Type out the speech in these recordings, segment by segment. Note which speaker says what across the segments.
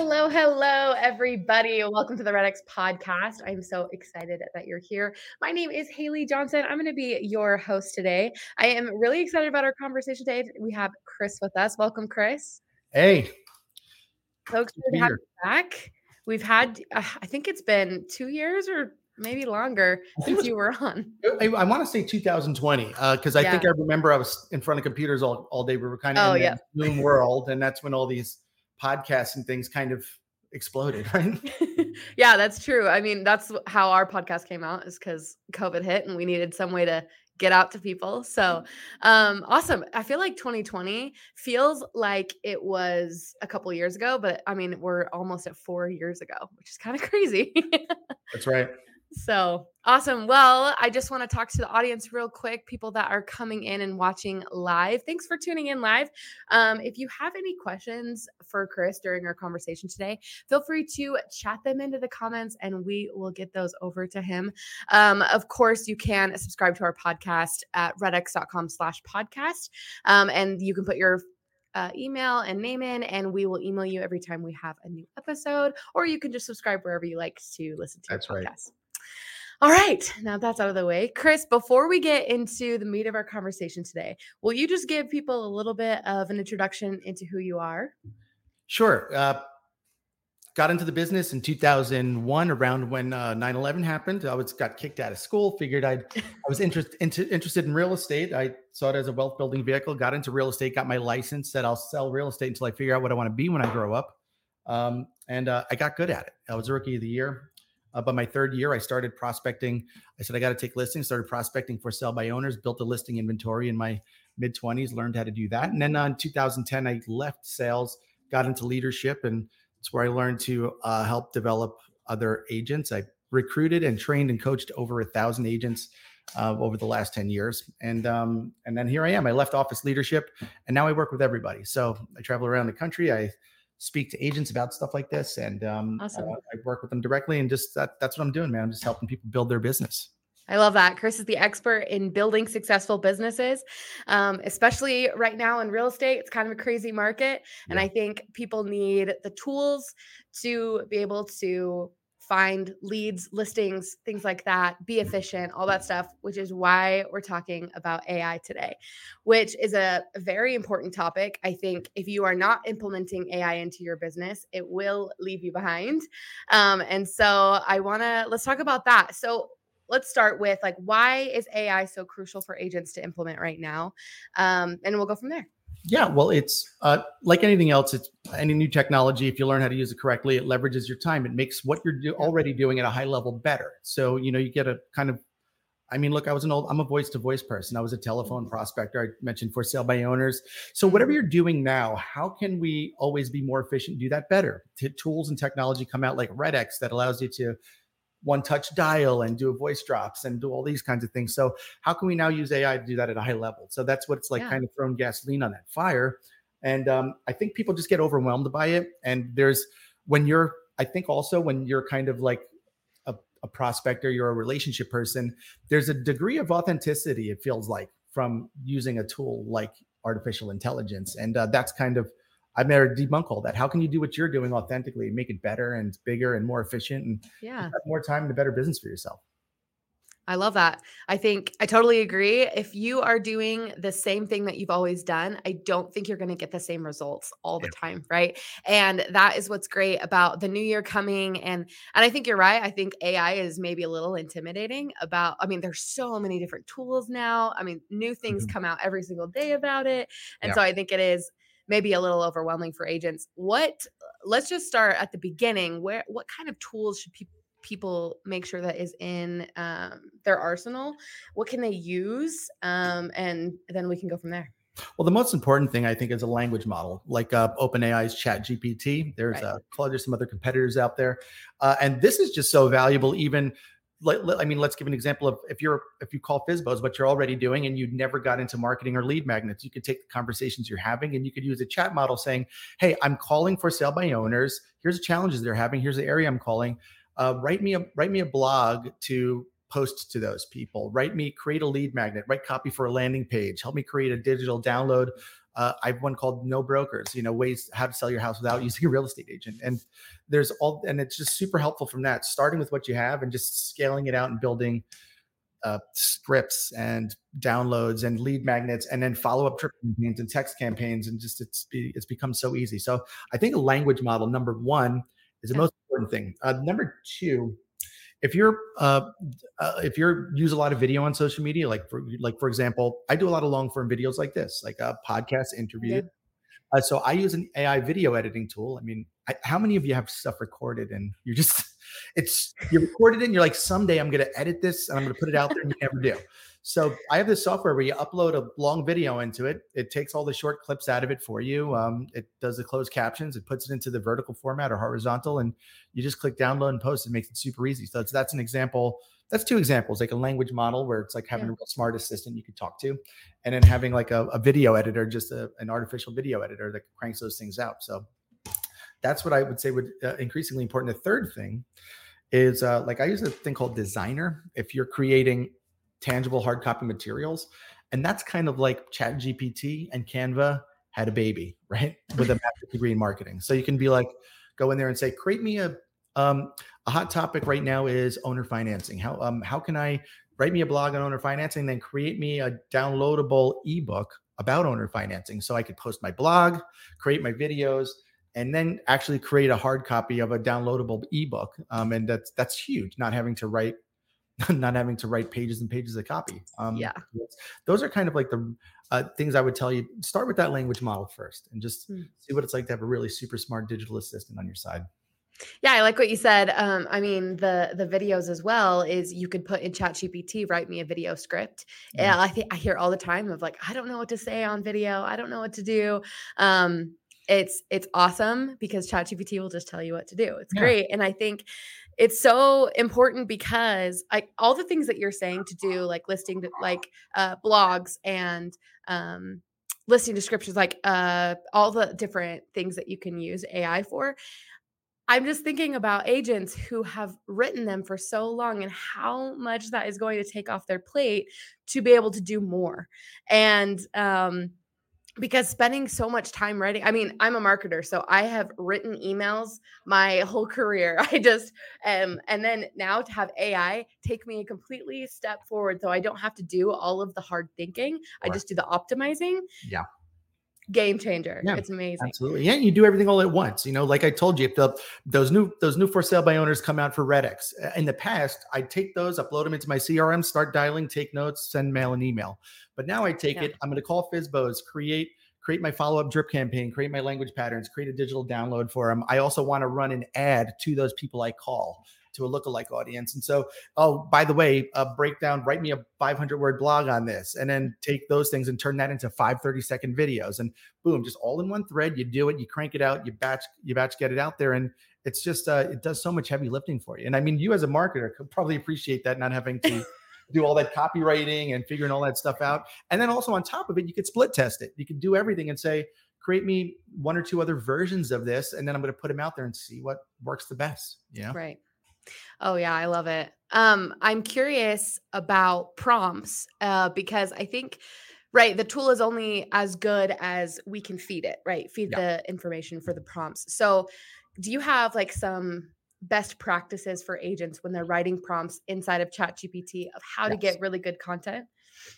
Speaker 1: Hello, hello, everybody. Welcome to the RedX podcast. I'm so excited that you're here. My name is Haley Johnson. I'm going to be your host today. I am really excited about our conversation today. We have Chris with us. Welcome, Chris.
Speaker 2: Hey.
Speaker 1: So excited to have you back. We've had, uh, I think it's been two years or maybe longer since you were on.
Speaker 2: I, I want to say 2020 because uh, I yeah. think I remember I was in front of computers all, all day. We were kind of oh, in yeah. the Zoom world, and that's when all these podcasts and things kind of exploded, right?
Speaker 1: yeah, that's true. I mean, that's how our podcast came out is because COVID hit and we needed some way to get out to people. So um awesome. I feel like 2020 feels like it was a couple years ago, but I mean, we're almost at four years ago, which is kind of crazy.
Speaker 2: that's right.
Speaker 1: So awesome. Well, I just want to talk to the audience real quick, people that are coming in and watching live. Thanks for tuning in live. Um, if you have any questions for Chris during our conversation today, feel free to chat them into the comments and we will get those over to him. Um, of course, you can subscribe to our podcast at redx.com slash podcast. Um, and you can put your uh, email and name in, and we will email you every time we have a new episode, or you can just subscribe wherever you like to listen to That's podcast. All right, now that's out of the way. Chris, before we get into the meat of our conversation today, will you just give people a little bit of an introduction into who you are?
Speaker 2: Sure. Uh, got into the business in 2001 around when uh, 9-11 happened i was got kicked out of school figured i'd i was interest, into, interested in real estate i saw it as a wealth building vehicle got into real estate got my license said i'll sell real estate until i figure out what i want to be when i grow up um, and uh, i got good at it i was a rookie of the year uh, by my third year, I started prospecting. I said, I got to take listings, started prospecting for sale by owners, built a listing inventory in my mid 20s, learned how to do that. And then in 2010, I left sales, got into leadership, and it's where I learned to uh, help develop other agents. I recruited and trained and coached over a thousand agents uh, over the last 10 years. And um, and then here I am. I left office leadership and now I work with everybody. So I travel around the country. I speak to agents about stuff like this, and um, awesome. uh, I work with them directly. And just that, that's what I'm doing, man. I'm just helping people build their business.
Speaker 1: I love that. Chris is the expert in building successful businesses, um, especially right now in real estate. It's kind of a crazy market. Yeah. And I think people need the tools to be able to find leads, listings, things like that, be efficient, all that stuff, which is why we're talking about AI today, which is a very important topic. I think if you are not implementing AI into your business, it will leave you behind. Um, and so I want to let's talk about that. So let's start with like why is AI so crucial for agents to implement right now, um, and we'll go from there.
Speaker 2: Yeah, well, it's uh, like anything else. It's any new technology. If you learn how to use it correctly, it leverages your time. It makes what you're do- already doing at a high level better. So you know you get a kind of. I mean, look, I was an old. I'm a voice to voice person. I was a telephone mm-hmm. prospector. I mentioned for sale by owners. So whatever you're doing now, how can we always be more efficient? Do that better. T- tools and technology come out like RedX that allows you to one touch dial and do voice drops and do all these kinds of things. So how can we now use AI to do that at a high level? So that's what it's like yeah. kind of throwing gasoline on that fire. And um, I think people just get overwhelmed by it. And there's when you're, I think also when you're kind of like a, a prospector, you're a relationship person, there's a degree of authenticity, it feels like, from using a tool like artificial intelligence. And uh, that's kind of I've never debunk all that. How can you do what you're doing authentically, make it better and bigger and more efficient, and yeah, more time and a better business for yourself?
Speaker 1: I love that. I think I totally agree. If you are doing the same thing that you've always done, I don't think you're going to get the same results all the time, right? And that is what's great about the new year coming and and I think you're right. I think AI is maybe a little intimidating about I mean there's so many different tools now. I mean new things mm-hmm. come out every single day about it. And yeah. so I think it is maybe a little overwhelming for agents. What let's just start at the beginning. Where what kind of tools should people people make sure that is in um, their arsenal? What can they use? Um, and then we can go from there.
Speaker 2: Well, the most important thing I think is a language model, like uh, OpenAI's Chat GPT. There's right. uh, There's some other competitors out there, uh, and this is just so valuable. Even, like, I mean, let's give an example of if you're if you call FSBOs, what you're already doing, and you never got into marketing or lead magnets, you could take the conversations you're having, and you could use a chat model saying, "Hey, I'm calling for sale by owners. Here's the challenges they're having. Here's the area I'm calling. Uh, write me a write me a blog to post to those people. Write me, create a lead magnet, write copy for a landing page, help me create a digital download. Uh, I have one called No Brokers, you know, ways how to sell your house without using a real estate agent. And there's all, and it's just super helpful from that, starting with what you have and just scaling it out and building uh, scripts and downloads and lead magnets and then follow up trip campaigns and text campaigns. And just it's, it's become so easy. So I think a language model, number one, is the most important thing. Uh, number two, if you're uh, uh, if you're use a lot of video on social media like for like for example i do a lot of long form videos like this like a podcast interview. Yeah. uh, so i use an ai video editing tool. I mean I, how many of you have stuff recorded and you're just it's you recorded it and you're like someday i'm going to edit this and i'm going to put it out there and you never do so I have this software where you upload a long video into it. It takes all the short clips out of it for you. Um, it does the closed captions. It puts it into the vertical format or horizontal, and you just click download and post. It makes it super easy. So that's an example. That's two examples, like a language model where it's like having yeah. a real smart assistant you could talk to, and then having like a, a video editor, just a, an artificial video editor that cranks those things out. So that's what I would say would uh, increasingly important. The third thing is uh, like I use a thing called Designer. If you're creating tangible hard copy materials. And that's kind of like Chat GPT and Canva had a baby, right? With a master's degree in marketing. So you can be like, go in there and say, create me a um, a hot topic right now is owner financing. How um how can I write me a blog on owner financing, then create me a downloadable ebook about owner financing so I could post my blog, create my videos, and then actually create a hard copy of a downloadable ebook. Um, and that's that's huge, not having to write not having to write pages and pages of copy.
Speaker 1: Um, yeah,
Speaker 2: those are kind of like the uh, things I would tell you. Start with that language model first, and just mm. see what it's like to have a really super smart digital assistant on your side.
Speaker 1: Yeah, I like what you said. Um, I mean, the the videos as well is you could put in Chat GPT, write me a video script. Yeah. I think I hear all the time of like, I don't know what to say on video. I don't know what to do. Um, it's it's awesome because ChatGPT will just tell you what to do. It's yeah. great, and I think it's so important because like all the things that you're saying to do like listing like uh, blogs and um, listing descriptions like uh, all the different things that you can use ai for i'm just thinking about agents who have written them for so long and how much that is going to take off their plate to be able to do more and um, because spending so much time writing i mean i'm a marketer so i have written emails my whole career. I just um and then now to have ai take me a completely step forward so i don't have to do all of the hard thinking right. i just do the optimizing.
Speaker 2: Yeah.
Speaker 1: Game changer. Yeah, it's amazing.
Speaker 2: absolutely. Yeah you do everything all at once you know like i told you if the those new those new for sale by owners come out for redx in the past i'd take those upload them into my crm start dialing take notes send mail and email but now I take yeah. it, I'm going to call FSBOs, create create my follow-up drip campaign, create my language patterns, create a digital download for them. I also want to run an ad to those people I call to a lookalike audience. And so, oh, by the way, a breakdown, write me a 500 word blog on this, and then take those things and turn that into five 30 second videos. And boom, just all in one thread. You do it, you crank it out, you batch, you batch, get it out there. And it's just, uh, it does so much heavy lifting for you. And I mean, you as a marketer could probably appreciate that, not having to do all that copywriting and figuring all that stuff out. And then also on top of it, you could split test it. You could do everything and say, create me one or two other versions of this, and then I'm going to put them out there and see what works the best. Yeah.
Speaker 1: Right. Oh yeah, I love it. Um, I'm curious about prompts uh, because I think right the tool is only as good as we can feed it right feed yeah. the information for the prompts so do you have like some best practices for agents when they're writing prompts inside of ChatGPT of how yes. to get really good content?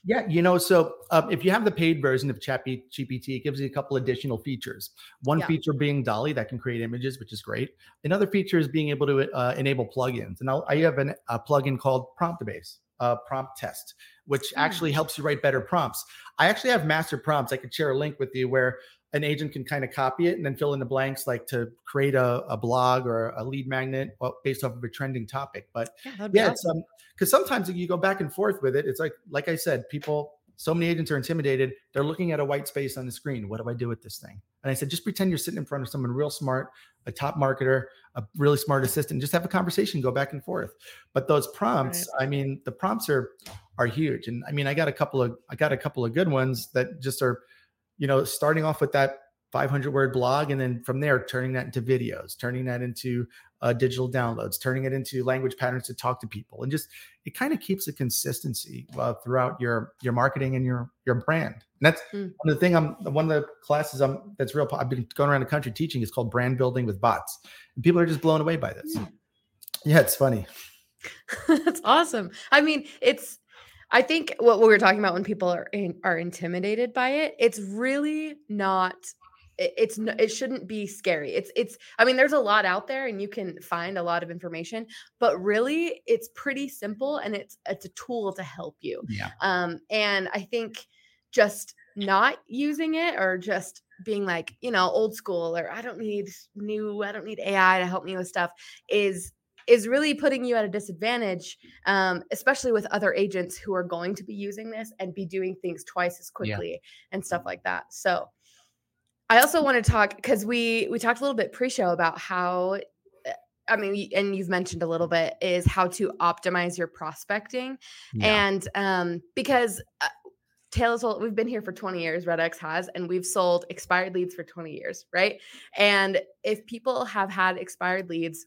Speaker 2: Yeah, you know, so um, if you have the paid version of ChatGPT, it gives you a couple additional features. One yeah. feature being DALL-E that can create images, which is great. Another feature is being able to uh, enable plugins. And I'll, I have an, a plugin called Promptabase, uh, Prompt Test, which mm. actually helps you write better prompts. I actually have master prompts. I could share a link with you where an agent can kind of copy it and then fill in the blanks like to create a, a blog or a lead magnet based off of a trending topic but yeah, yeah awesome. it's um because sometimes you go back and forth with it it's like like i said people so many agents are intimidated. They're looking at a white space on the screen. What do I do with this thing? And I said, just pretend you're sitting in front of someone real smart, a top marketer, a really smart assistant. Just have a conversation, go back and forth. But those prompts, right. I mean, the prompts are are huge. And I mean, I got a couple of I got a couple of good ones that just are, you know, starting off with that 500 word blog and then from there turning that into videos turning that into uh, digital downloads turning it into language patterns to talk to people. And just it kind of keeps a consistency uh, throughout your your marketing and your your brand. And that's mm. one of the thing i'm one of the classes i'm that's real i've been going around the country teaching is called brand building with bots. And people are just blown away by this. Mm. yeah it's funny.
Speaker 1: That's awesome. I mean it's I think what we were talking about when people are in, are intimidated by it, it's really not it's it shouldn't be scary. It's it's i mean there's a lot out there and you can find a lot of information but really it's pretty simple and it's it's a tool to help you.
Speaker 2: Yeah.
Speaker 1: Um and i think just not using it or just being like you know old school or i don't need new i don't need ai to help me with stuff is is really putting you at a disadvantage um, especially with other agents who are going to be using this and be doing things twice as quickly yeah. and stuff like that so I also want to talk because we we talked a little bit pre-show about how eh, I mean, and you've mentioned a little bit is how to optimize your prospecting, yeah. and um, because uh, Taylor's we've been here for 20 years, Red X has, and we've sold expired leads for 20 years, right? And if people have had expired leads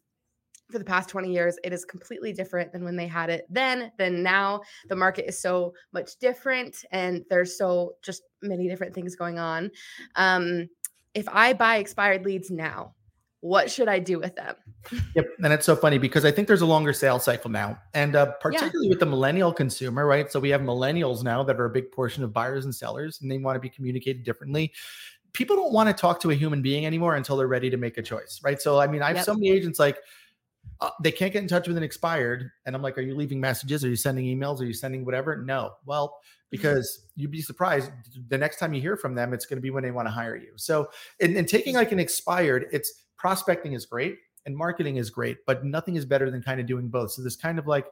Speaker 1: for the past 20 years, it is completely different than when they had it then. Then now the market is so much different and there's so just many different things going on. Um, if I buy expired leads now, what should I do with them?
Speaker 2: Yep. And it's so funny because I think there's a longer sales cycle now. And uh, particularly yeah. with the millennial consumer, right? So we have millennials now that are a big portion of buyers and sellers, and they want to be communicated differently. People don't want to talk to a human being anymore until they're ready to make a choice, right? So, I mean, I have yep. so many agents like, uh, they can't get in touch with an expired. And I'm like, are you leaving messages? Are you sending emails? Are you sending whatever? No. Well, mm-hmm. because you'd be surprised the next time you hear from them, it's going to be when they want to hire you. So, in, in taking like an expired, it's prospecting is great and marketing is great, but nothing is better than kind of doing both. So, this kind of like,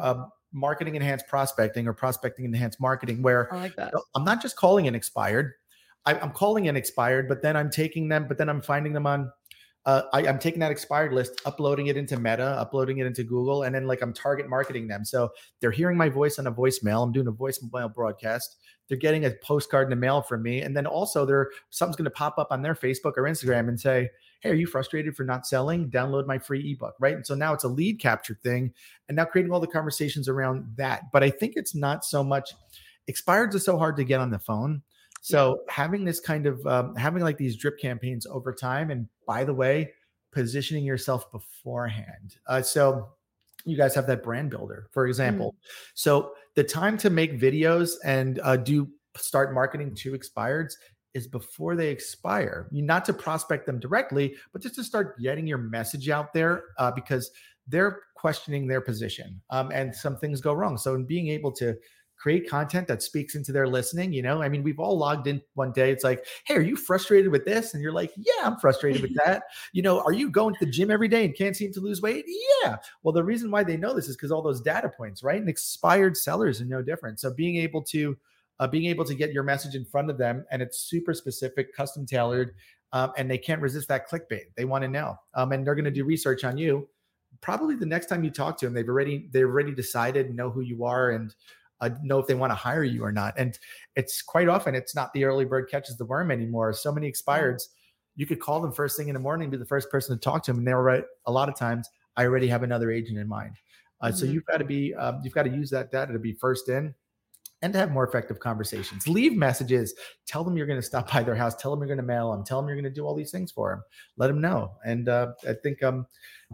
Speaker 2: uh, marketing enhanced prospecting or prospecting enhanced marketing where
Speaker 1: I like that.
Speaker 2: I'm not just calling an expired. I, I'm calling an expired, but then I'm taking them, but then I'm finding them on uh, I, am taking that expired list, uploading it into Meta, uploading it into Google, and then like I'm target marketing them. So they're hearing my voice on a voicemail. I'm doing a voicemail broadcast. They're getting a postcard in the mail from me, and then also they're something's going to pop up on their Facebook or Instagram and say, "Hey, are you frustrated for not selling? Download my free ebook." Right, and so now it's a lead capture thing, and now creating all the conversations around that. But I think it's not so much. Expireds are so hard to get on the phone so having this kind of um, having like these drip campaigns over time, and by the way, positioning yourself beforehand. Uh, so you guys have that brand builder, for example. Mm. So the time to make videos and uh, do start marketing to expireds is before they expire. You not to prospect them directly, but just to start getting your message out there uh, because they're questioning their position um, and some things go wrong. So in being able to create content that speaks into their listening. You know, I mean, we've all logged in one day. It's like, hey, are you frustrated with this? And you're like, yeah, I'm frustrated with that. You know, are you going to the gym every day and can't seem to lose weight? Yeah. Well, the reason why they know this is because all those data points, right? And expired sellers are no different. So being able to uh, being able to get your message in front of them and it's super specific, custom tailored, um, and they can't resist that clickbait. They want to know, um, and they're going to do research on you. Probably the next time you talk to them, they've already they've already decided know who you are and uh, know if they want to hire you or not. And it's quite often it's not the early bird catches the worm anymore. So many expireds, you could call them first thing in the morning, be the first person to talk to them, and they're right. A lot of times, I already have another agent in mind. Uh, mm-hmm. So you've got to be um, you've got to use that data to be first in and to have more effective conversations. Leave messages. Tell them you're going to stop by their house. Tell them you're going to mail them. Tell them you're going to do all these things for them. Let them know. And uh, I think um,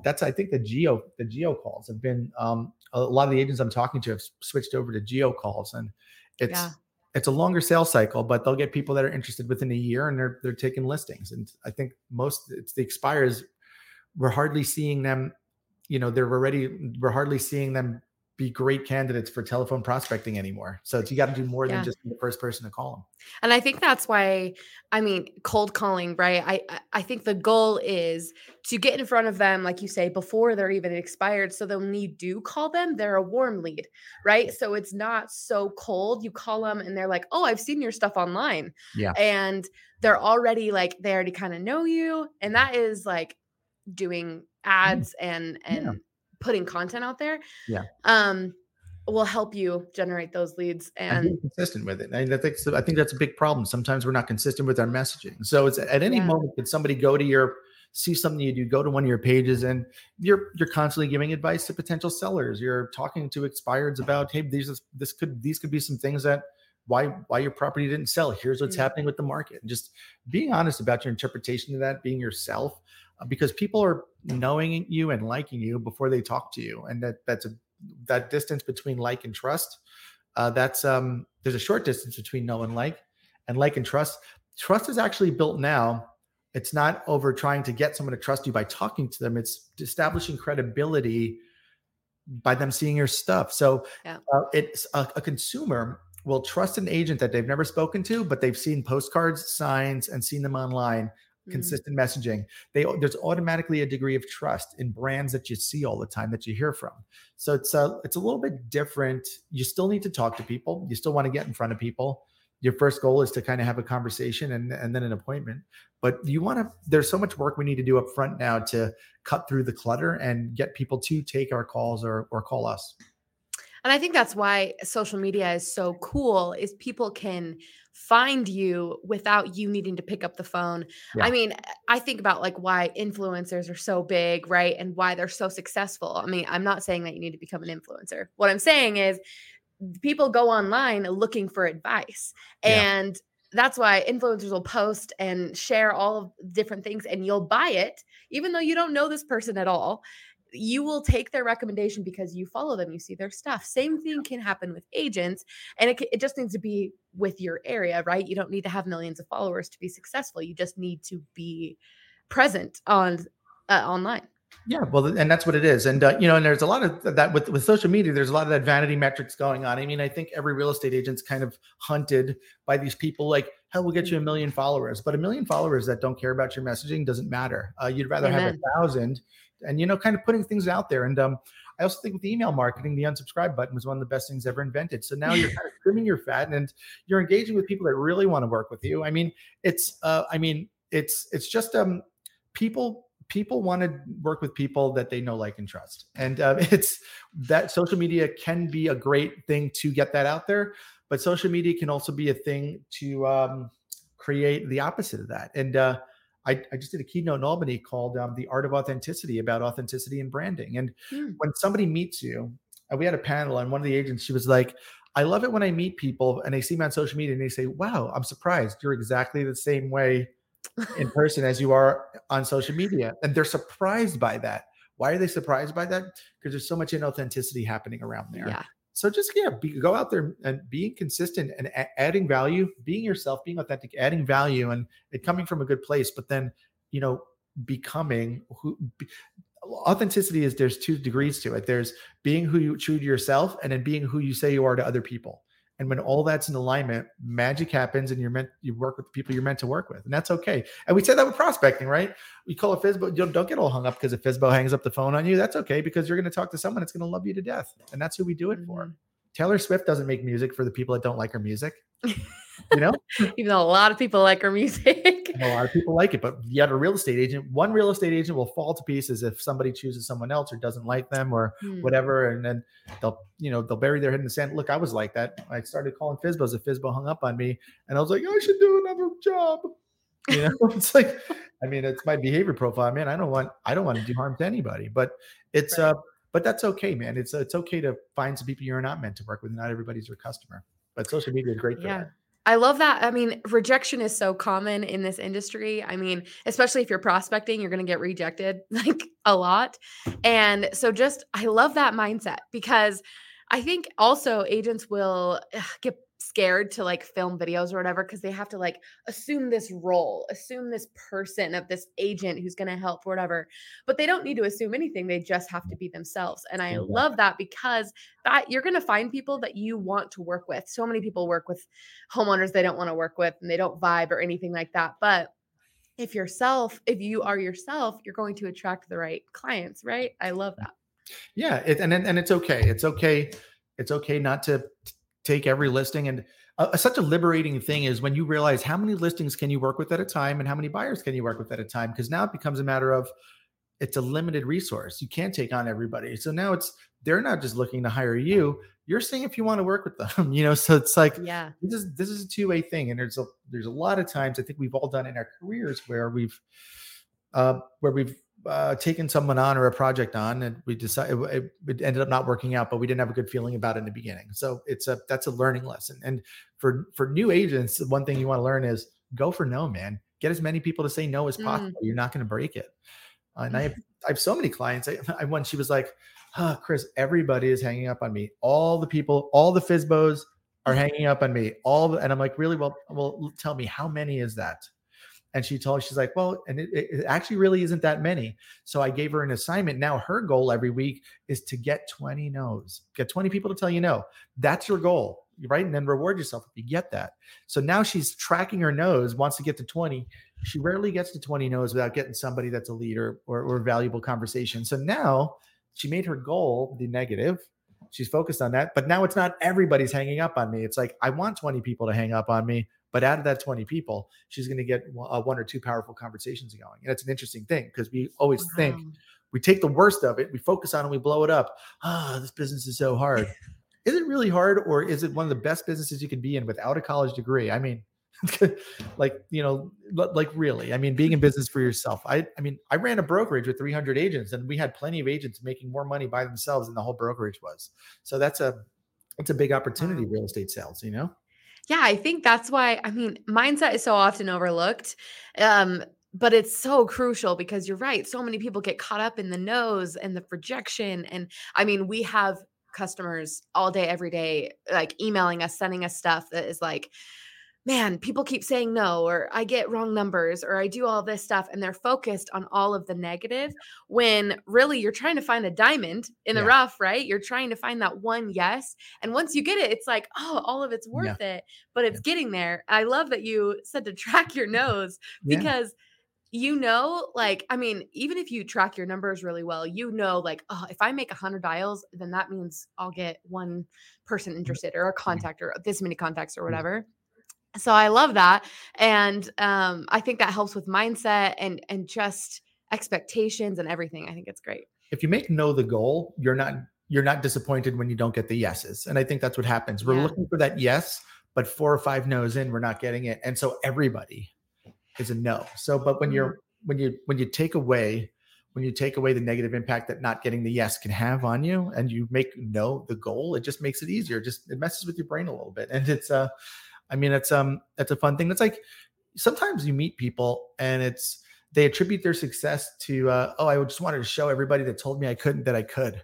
Speaker 2: that's I think the geo the geo calls have been um, a lot of the agents I'm talking to have switched over to geo calls, and it's yeah. it's a longer sales cycle, but they'll get people that are interested within a year, and they're they're taking listings. And I think most it's the expires. We're hardly seeing them. You know, they're already we're hardly seeing them be great candidates for telephone prospecting anymore. So you got to do more
Speaker 1: Yeah.
Speaker 2: than just be the first person to call them.
Speaker 1: And I think that's why, I mean, cold calling, right? I I- think the goal is to get in front of them, like you say, before they're even expired. So then when you do call them, they're a warm lead, right? So it's not so cold. You call them and they're like, oh, I've seen your stuff online.
Speaker 2: Yeah.
Speaker 1: And they're already like, they already kind of know you. And that is like doing ads and
Speaker 2: Yeah.
Speaker 1: Putting content out there.
Speaker 2: Yeah.
Speaker 1: Um will help you generate those leads
Speaker 2: and consistent with it. And I think I think that's a big problem. Sometimes we're not consistent with our messaging. So it's at any
Speaker 1: Yeah.
Speaker 2: moment could somebody go to your see something you do, go to one of your pages, and you're you're constantly giving advice to potential sellers. You're talking to expireds about, hey, these is, this could these could be some things that why why your property didn't sell. Here's what's
Speaker 1: Mm.
Speaker 2: happening with the market. And just being honest about your interpretation of that, being yourself, because people are knowing you and liking you before they talk to you, and that that's a that distance between like and trust uh, that's um there's a short distance between know and like and like and trust trust is actually built now it's not over trying to get someone to trust you by talking to them it's establishing credibility by them seeing your stuff so
Speaker 1: Yeah.
Speaker 2: uh, it's a, a consumer will trust an agent that they've never spoken to but they've seen postcards signs and seen them online.
Speaker 1: Mm.
Speaker 2: consistent messaging. They there's automatically a degree of trust in brands that you see all the time that you hear from. So it's a it's a little bit different. You still need to talk to people. You still want to get in front of people. Your first goal is to kind of have a conversation and, and then an appointment. But you want to there's so much work we need to do up front now to cut through the clutter and get people to take our calls or or call us
Speaker 1: And I think that's why social media is so cool is people can find you without you needing to pick up the phone.
Speaker 2: Yeah.
Speaker 1: I mean, I think about like why influencers are so big, right? And why they're so successful. I mean, I'm not saying that you need to become an influencer. What I'm saying is people go online looking for advice.
Speaker 2: Yeah.
Speaker 1: And that's why influencers will post and share all of different things and you'll buy it even though you don't know this person at all you will take their recommendation because you follow them you see their stuff same thing can happen with agents and it, it just needs to be with your area right you don't need to have millions of followers to be successful you just need to be present on uh, online
Speaker 2: Yeah, well, and that's what it is, and uh, you know, and there's a lot of that with with social media. There's a lot of that vanity metrics going on. I mean, I think every real estate agent's kind of hunted by these people. Like, hell, we'll get you a million followers, but a million followers that don't care about your messaging doesn't matter. Uh, you'd rather have a thousand, and you know, kind of putting things out there. And um, I also think with email marketing, the unsubscribe button was one of the best things ever invented. So now you're kind of trimming your fat, and you're engaging with people that really want to work with you. I mean, it's, uh, I mean, it's it's just um, people people want to work with people that they know like and trust and uh, it's that social media can be a great thing to get that out there but social media can also be a thing to um, create the opposite of that. And uh, I, I just did a keynote in albany called um, the art of authenticity about authenticity and branding. And
Speaker 1: Hmm.
Speaker 2: when somebody meets you uh, we had a panel and one of the agents she was like i love it when i meet people and they see me on social media and they say wow i'm surprised you're exactly the same way in person as you are on social media and they're surprised by that. Why are they surprised by that? Because there's so much inauthenticity happening around there.
Speaker 1: Yeah
Speaker 2: so just yeah be, go out there and being consistent and a- adding value being yourself being authentic adding value and it coming from a good place but then you know becoming who be, authenticity is there's two degrees to it. There's being who you true to yourself and then being who you say you are to other people and when all that's in alignment magic happens and you're meant you work with the people you're meant to work with and that's okay and we say that with prospecting right we call it FSBO. Don't, don't get all hung up because if FSBO hangs up the phone on you, that's okay because you're going to talk to someone that's going to love you to death. And that's who we do it for.
Speaker 1: Mm-hmm.
Speaker 2: Taylor Swift doesn't make music for the people that don't like her music. You know,
Speaker 1: even though a lot of people like her music
Speaker 2: a lot of people like it, but yet a real estate agent, one real estate agent will fall to pieces if somebody chooses someone else or doesn't like them or
Speaker 1: Hmm.
Speaker 2: whatever. And then they'll, you know, they'll bury their head in the sand. Look, I was like that. I started calling FSBOs if FSBO hung up on me. And I was like, I should do another job. You know, it's like, I mean, it's my behavior profile, man. I don't want, I don't want to do harm to anybody, but it's,
Speaker 1: Right.
Speaker 2: uh, but that's okay, man. It's, it's okay to find some people you're not meant to work with. Not everybody's your customer, but social media is great for
Speaker 1: Yeah.
Speaker 2: that.
Speaker 1: I love that. I mean, rejection is so common in this industry. I mean, especially if you're prospecting, you're going to get rejected like a lot. And so just I love that mindset because I think also agents will get scared to like film videos or whatever because they have to like assume this role, assume this person of this agent who's going to help or whatever. But they don't need to assume anything. They just have to be themselves. And I love that because that you're going to find people that you want to work with. So many people work with homeowners they don't want to work with and they don't vibe or anything like that. But if yourself, if you are yourself, you're going to attract the right clients, right? I love that.
Speaker 2: Yeah, it, and and it's okay. It's okay. It's okay not to take every listing and uh, such a liberating thing is when you realize how many listings can you work with at a time and how many buyers can you work with at a time because now it becomes a matter of it's a limited resource. You can't take on everybody. So now it's they're not just looking to hire you you're seeing if you want to work with them you know? So it's like
Speaker 1: yeah.
Speaker 2: this is this is a two-way thing and there's a there's a lot of times i think we've all done in our careers where we've uh where we've uh, taken someone on or a project on, and we decided it, it, ended up not working out, but we didn't have a good feeling about it in the beginning. So it's a that's a learning lesson. And for for new agents, one thing you want to learn is go for no, man. Get as many people to say no as possible. Mm. You're not going to break it. Uh, and I have I have so many clients. I, I one she was like, oh, Chris, everybody is hanging up on me. All the people, all the FSBOs are hanging up on me. All the, and I'm like, really? Well, well, tell me how many is that? And she told, she's like, well, and it, it, actually really isn't that many. So I gave her an assignment. Now her goal every week is to get 20 no's, get 20 people to tell you no. That's your goal, right? And then reward yourself if you get that. So now she's tracking her no's, wants to get to 20. She rarely gets to 20 no's without getting somebody that's a leader or, or valuable conversation. So now she made her goal the negative. She's focused on that, but now it's not everybody's hanging up on me. It's like I want 20 people to hang up on me but out of that 20 people, she's going to get uh, one or two powerful conversations going. And it's an interesting thing because we always wow. think we take the worst of it, we focus on it, we blow it up. Ah, oh, this business is so hard. is it really hard, or is it one of the best businesses you can be in without a college degree? I mean, like you know, like really. I mean, being in business for yourself. I, I mean, I ran a brokerage with 300 agents, and we had plenty of agents making more money by themselves than the whole brokerage was. So that's a that's a big opportunity, wow. real estate sales. You know
Speaker 1: yeah, I think that's why, I mean, mindset is so often overlooked. Um, but it's so crucial because you're right. So many people get caught up in the nose and the projection. And I mean, we have customers all day, every day, like emailing us, sending us stuff that is like, man, people keep saying no, or I get wrong numbers, or I do all this stuff, and they're focused on all of the negative when really you're trying to find a diamond in the yeah. rough, right? You're trying to find that one yes. And once you get it, it's like, oh, all of it's worth yeah. it, but it's yeah. getting there. I love that you said to track your nose because you know like i mean even if you track your numbers really well you know like oh if i make 100 dials then that means i'll get one person mm. interested or a contact or this many contacts or whatever so i love that and um, i think that helps with mindset and and just expectations and everything i think it's great
Speaker 2: if you make know the goal you're not you're not disappointed when you don't get the yeses and i think that's what happens we're yeah. looking for that yes but four or five no's in we're not getting it and so everybody is a no so but when you're mm-hmm. when you when you take away when you take away the negative impact that not getting the yes can have on you and you make no the goal it just makes it easier just it messes with your brain a little bit and it's uh I mean, it's um, it's a fun thing. It's like sometimes you meet people and it's they attribute their success to uh, oh, I just wanted to show everybody that told me I couldn't that I could.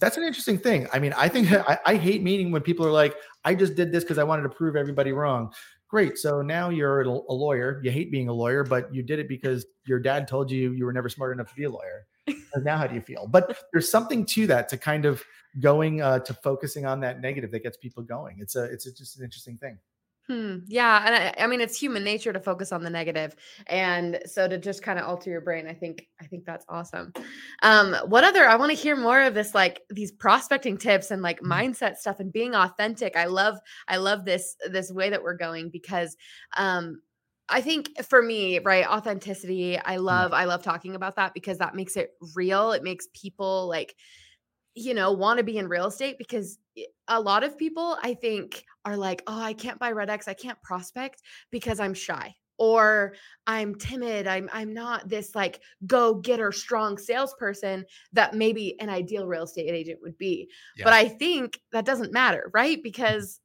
Speaker 2: That's an interesting thing. I mean, I think I, I hate meeting when people are like, I just did this because I wanted to prove everybody wrong. Great. So now you're a, lawyer. You hate being a lawyer, but you did it because your dad told you you were never smart enough to be a lawyer. now, how do you feel? But there's something to that to kind of going uh, to focusing on that negative that gets people going. It's a it's a, just an interesting thing.
Speaker 1: Hmm. Yeah, and I, I, mean it's human nature to focus on the negative, and so to just kind of alter your brain, I think I think that's awesome. Um, what other? I want to hear more of this, like these prospecting tips and like mm-hmm. mindset stuff and being authentic. I love I love this this way that we're going because um, I think for me, right, authenticity. I mm. love I love talking about that because that makes it real. It makes people like you know, want to be in real estate because a lot of people, I think, are like, oh, I can't buy Red X, I can't prospect because I'm shy or I'm timid. I'm I'm not this like go getter strong salesperson that maybe an ideal real estate agent would be. Yeah. But I think that doesn't matter, right? Because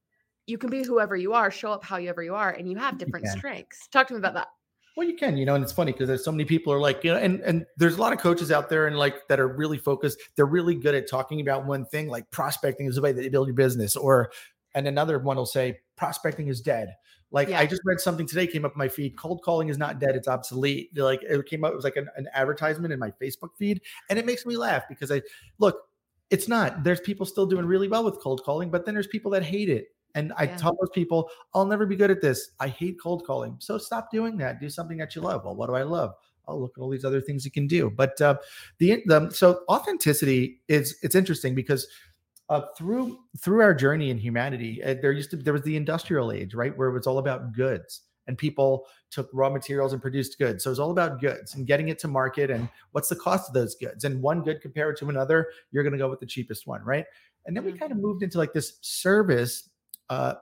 Speaker 1: you can be whoever you are, show up however you are, and you have different strengths. Talk to me about that.
Speaker 2: Well, you can, you know, and it's funny because there's so many people are like, you know, and and there's a lot of coaches out there and like that are really focused. They're really good at talking about one thing, like prospecting is the way that you build your business, or and another one will say prospecting is dead. Like
Speaker 1: Yeah.
Speaker 2: I just read something today came up in my feed. Cold calling is not dead; it's obsolete. Like it came up, it was like an, an advertisement in my Facebook feed, and it makes me laugh because I look. It's not. There's people still doing really well with cold calling, but then there's people that hate it. And I
Speaker 1: Yeah.
Speaker 2: tell those people, I'll never be good at this. I hate cold calling. So stop doing that. Do something that you love. Well, what do I love? Oh, look at all these other things you can do. But uh, the, the so authenticity is it's interesting because uh, through through our journey in humanity, uh, there used to there was the industrial age, right, where it was all about goods, and people took raw materials and produced goods. So it was all about goods and getting it to market, and what's the cost of those goods, and one good compared to another, you're going to go with the cheapest one, right? And then we
Speaker 1: Mhm.
Speaker 2: kind of moved into like this service. Uh,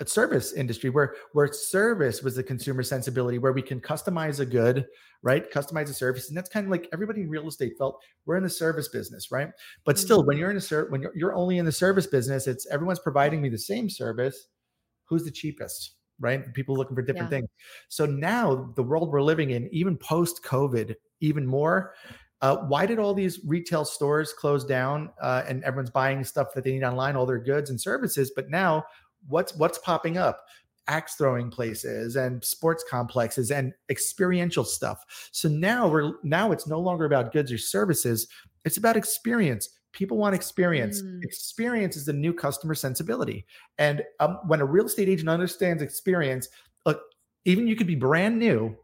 Speaker 2: a service industry where where service was the consumer sensibility where we can customize a good right? Customize a service and that's kind of like everybody in real estate felt we're in the service business right? But still when you're in a ser- when you're, you're only in the service business it's everyone's providing me the same service who's the cheapest right? People looking for different
Speaker 1: Yeah.
Speaker 2: things. So now the world we're living in even post covid even more uh, why did all these retail stores close down uh, and everyone's buying stuff that they need online all their goods and services but now what's what's popping up? Axe throwing places and sports complexes and experiential stuff. So now we're now it's no longer about goods or services it's about experience. People want experience.
Speaker 1: Mm.
Speaker 2: experience is the new customer sensibility. And um, when a real estate agent understands experience look even you could be brand new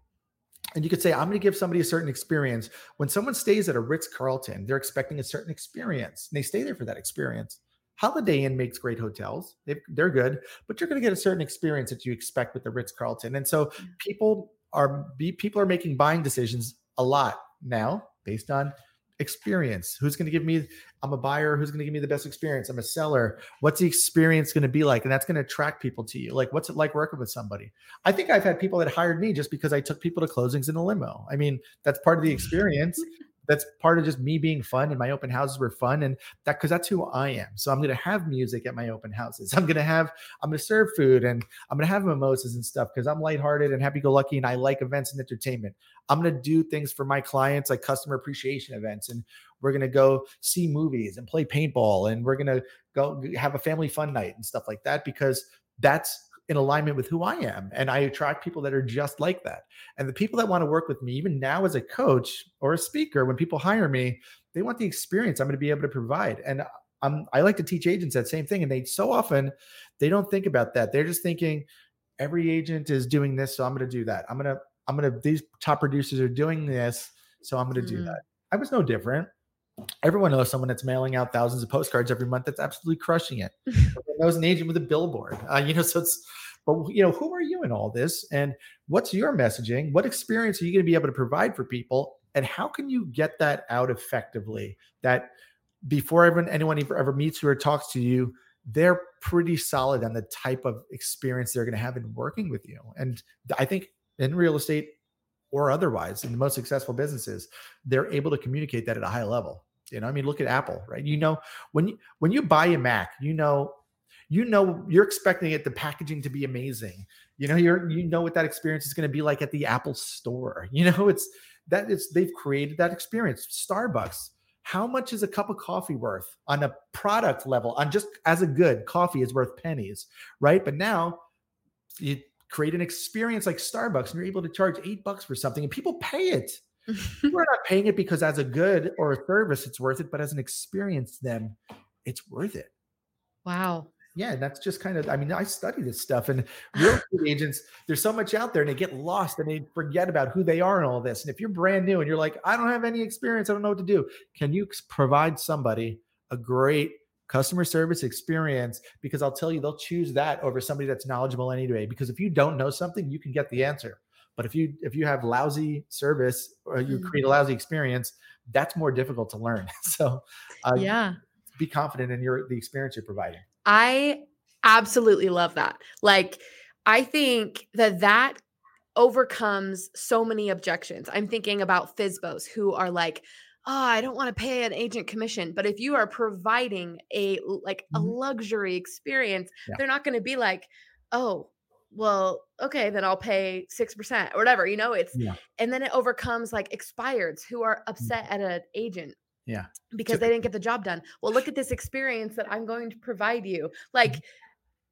Speaker 2: and you could say i'm going to give somebody a certain experience when someone stays at a ritz-carlton they're expecting a certain experience and they stay there for that experience Holiday Inn makes great hotels. They, they're good, but you're going to get a certain experience that you expect with the Ritz Carlton. And so people are be, people are making buying decisions a lot now based on experience. Who's going to give me? I'm a buyer. Who's going to give me the best experience? I'm a seller. What's the experience going to be like? And that's going to attract people to you. Like, what's it like working with somebody? I think I've had people that hired me just because I took people to closings in a limo. I mean, that's part of the experience. That's part of just me being fun, and my open houses were fun, and that because that's who I am. So I'm going to have music at my open houses. I'm going to have I'm going to serve food, and I'm going to have mimosas and stuff because I'm lighthearted and happy-go-lucky, and I like events and entertainment. I'm going to do things for my clients like customer appreciation events, and we're going to go see movies and play paintball, and we're going to go have a family fun night and stuff like that because that's in alignment with who I am, and I attract people that are just like that. And the people that want to work with me, even now as a coach or a speaker, when people hire me, they want the experience I'm going to be able to provide. And I'm, I like to teach agents that same thing. And they so often they don't think about that. They're just thinking every agent is doing this, so I'm going to do that. I'm going to, I'm going to, these top producers are doing this, so I'm going to do
Speaker 1: Mm.
Speaker 2: that. I was no different. Everyone knows someone that's mailing out thousands of postcards every month that's absolutely crushing it. Knows an agent with a billboard. Uh, you know, so it's, but you know, who are you in all this? And what's your messaging? What experience are you going to be able to provide for people? And how can you get that out effectively? That before everyone, anyone ever, ever meets you or talks to you, they're pretty solid on the type of experience they're going to have in working with you. And I think in real estate or otherwise, in the most successful businesses, they're able to communicate that at a high level. You know, I mean, look at Apple, right? You know, when you when you buy a Mac, you know, you know, you're expecting it the packaging to be amazing. You know, you're you know what that experience is going to be like at the Apple store. You know, it's that it's they've created that experience. Starbucks. How much is a cup of coffee worth on a product level? On just as a good coffee is worth pennies, right? But now you create an experience like Starbucks and you're able to charge eight bucks for something and people pay it. People are not paying it because as a good or a service, it's worth it, but as an experience, then it's worth it.
Speaker 1: wow.
Speaker 2: Yeah, and that's just kind of. I mean, I study this stuff, and real estate agents. There's so much out there, and they get lost, and they forget about who they are and all this. And if you're brand new and you're like, I don't have any experience, I don't know what to do. Can you provide somebody a great customer service experience? Because I'll tell you, they'll choose that over somebody that's knowledgeable anyway. Because if you don't know something, you can get the answer. But if you if you have lousy service or you
Speaker 1: Mm.
Speaker 2: create a lousy experience, that's more difficult to learn. So, uh,
Speaker 1: Yeah.
Speaker 2: be confident in your the experience you're providing.
Speaker 1: I absolutely love that. Like, I think that that overcomes so many objections. I'm thinking about FSBOs who are like, oh, I don't want to pay an agent commission. But if you are providing a like a
Speaker 2: Mhm.
Speaker 1: luxury experience,
Speaker 2: Yeah.
Speaker 1: they're not going to be like, oh, well, okay, then I'll pay 6% or whatever. You know, it's
Speaker 2: Yeah.
Speaker 1: and then it overcomes like expireds who are mm. upset at an agent
Speaker 2: Yeah.
Speaker 1: because
Speaker 2: So-
Speaker 1: they didn't get the job done. Well, look at this experience that I'm going to provide you. Like mm.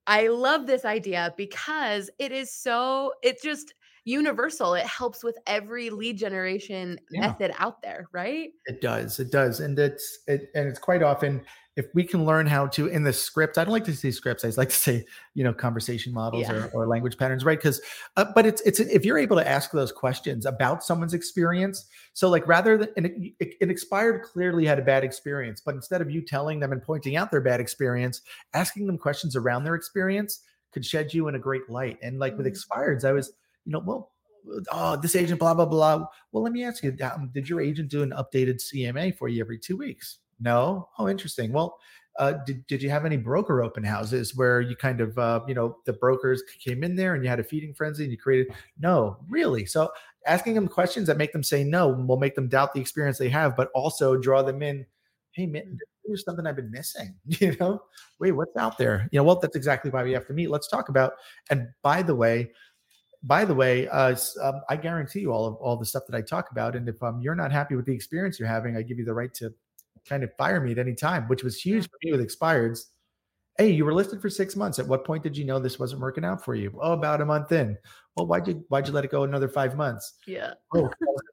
Speaker 1: I love this idea because it is so, it just, universal. It helps with every lead generation yeah. method out there, right?
Speaker 2: It does. It does. And it's it and it's quite often if we can learn how to in the script i don't like to say scripts i like to say you know conversation models yeah. or, or, language patterns right because uh, but it's it's if you're able to ask those questions about someone's experience so like rather than an, an expired clearly had a bad experience but instead of you telling them and pointing out their bad experience asking them questions around their experience could shed you in a great light and like mm-hmm. with expireds i was you know well oh, this agent, blah, blah, blah. Well, let me ask you, um, did your agent do an updated CMA for you every two weeks? No. Oh, interesting. Well, uh, did, did you have any broker open houses where you kind of, uh, you know, the brokers came in there and you had a feeding frenzy and you created? No, really. So asking them questions that make them say no will make them doubt the experience they have, but also draw them in. Hey, man, there's something I've been missing. You know, wait, what's out there? You know, well, that's exactly why we have to meet. Let's talk about. And by the way, by the way, uh, um, I guarantee you all of all the stuff that I talk about. And if um, you're not happy with the experience you're having, I give you the right to kind of fire me at any time, which was huge for me with expireds. Hey, you were listed for six months. At what point did you know this wasn't working out for you? Oh, about a month in. Well, why'd you why'd you let it go another five months?
Speaker 1: Yeah.
Speaker 2: Oh,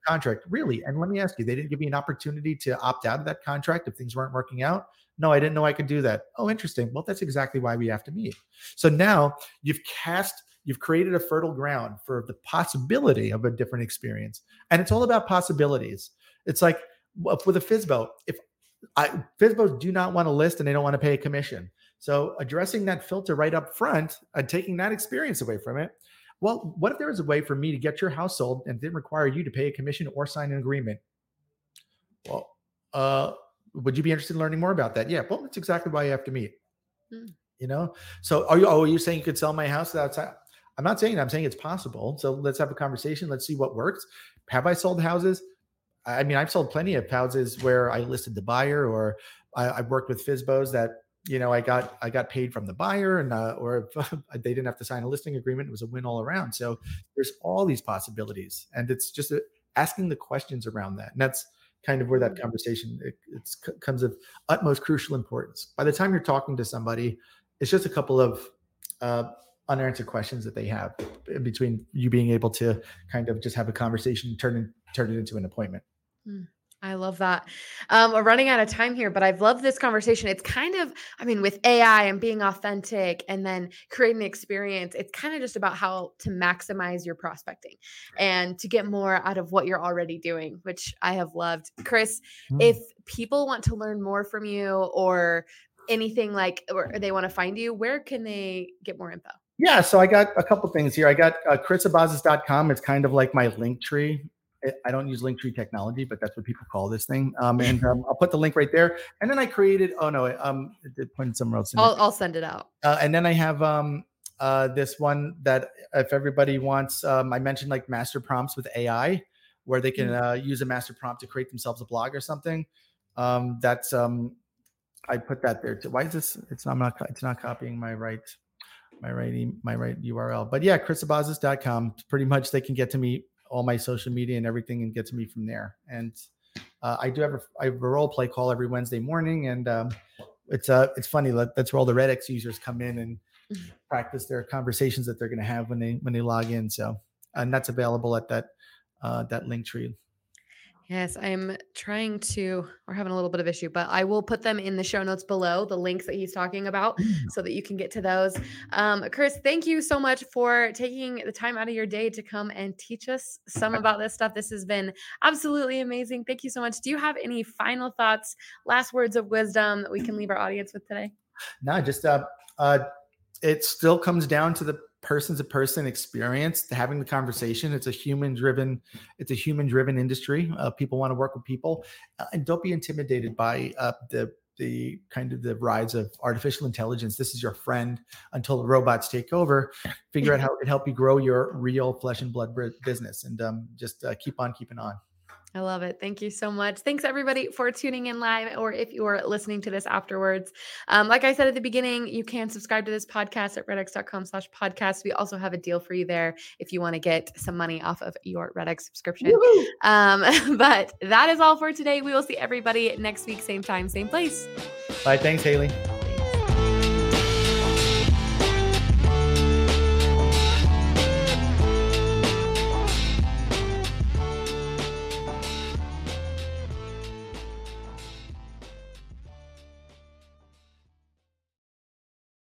Speaker 2: contract. Really? And let me ask you, they didn't give me an opportunity to opt out of that contract if things weren't working out. No, I didn't know I could do that. Oh, interesting. Well, that's exactly why we have to meet. So now you've cast you've created a fertile ground for the possibility of a different experience. And it's all about possibilities. It's like with a FSBO, if I, FSBOs do not want to list and they don't want to pay a commission. So addressing that filter right up front and taking that experience away from it. Well, what if there was a way for me to get your house sold and didn't require you to pay a commission or sign an agreement? Well, uh, would you be interested in learning more about that? Yeah, well, that's exactly why you have to meet. Hmm. You know, so are you? Oh, are you saying you could sell my house outside? I'm not saying that. I'm saying it's possible. So let's have a conversation. Let's see what works. Have I sold houses? I mean, I've sold plenty of houses where I listed the buyer, or I, I worked with FSBOs that you know I got I got paid from the buyer, and uh, or they didn't have to sign a listing agreement. It was a win all around. So there's all these possibilities, and it's just a, asking the questions around that, and that's kind of where that mm. conversation it comes of utmost crucial importance. By the time you're talking to somebody, it's just a couple of uh, unanswered questions that they have between you being able to kind of just have a conversation, turn turn it into an appointment.
Speaker 1: Mm, I love that. Um, we're running out of time here, but I've loved this conversation. It's kind of, I mean, with AI and being authentic and then creating the experience, it's kind of just about how to maximize your prospecting and to get more out of what you're already doing, which I have loved. Chris, mm. if people want to learn more from you or anything like, or they want to find you, where can they get more info?
Speaker 2: Yeah, so I got a couple things here. I got uh, chrisabazis.com. It's kind of like my link tree. I don't use Linktree technology, but that's what people call this thing. Um, and um, I'll put the link right there. And then I created. Oh no, um, it did point somewhere else.
Speaker 1: I'll, I'll send it out.
Speaker 2: Uh, and then I have um, uh, this one that if everybody wants, um, I mentioned like master prompts with AI, where they can mm. uh, use a master prompt to create themselves a blog or something. Um, that's um, I put that there too. Why is this? It's not, I'm not. It's not copying my right my right my right URL. But yeah, chrisabazis.com. Pretty much they can get to me all my social media and everything and get to me from there. And uh, I do have a, I have a role play call every Wednesday morning, and um, it's uh it's funny that's where all the RedX users come in and mm-hmm. practice their conversations that they're going to have when they when they log in. So and that's available at that uh, that link tree
Speaker 1: Yes, I'm trying to, we're having a little bit of issue, but I will put them in the show notes below, the links that he's talking about, mm. so that you can get to those. Um, Chris, thank you so much for taking the time out of your day to come and teach us some about this stuff. This has been absolutely amazing. Thank you so much. Do you have any final thoughts, last words of wisdom that we can leave our audience with today?
Speaker 2: No, just uh, uh, it still comes down to the person to person experience having the conversation it's a human driven it's a human driven industry uh, people want to work with people uh, and don't be intimidated by uh, the the kind of the rise of artificial intelligence. This is your friend until the robots take over. Figure out how it can help you grow your real flesh and blood business and um, just uh, keep on keeping on
Speaker 1: I love it. Thank you so much. Thanks everybody for tuning in live or if you're listening to this afterwards. Um, like I said at the beginning, you can subscribe to this podcast at redx.com slash podcast. We also have a deal for you there if you want to get some money off of your RedX subscription. Um, but that is all for today. We will see everybody next week, same time, same place.
Speaker 2: Bye. Thanks, Haley.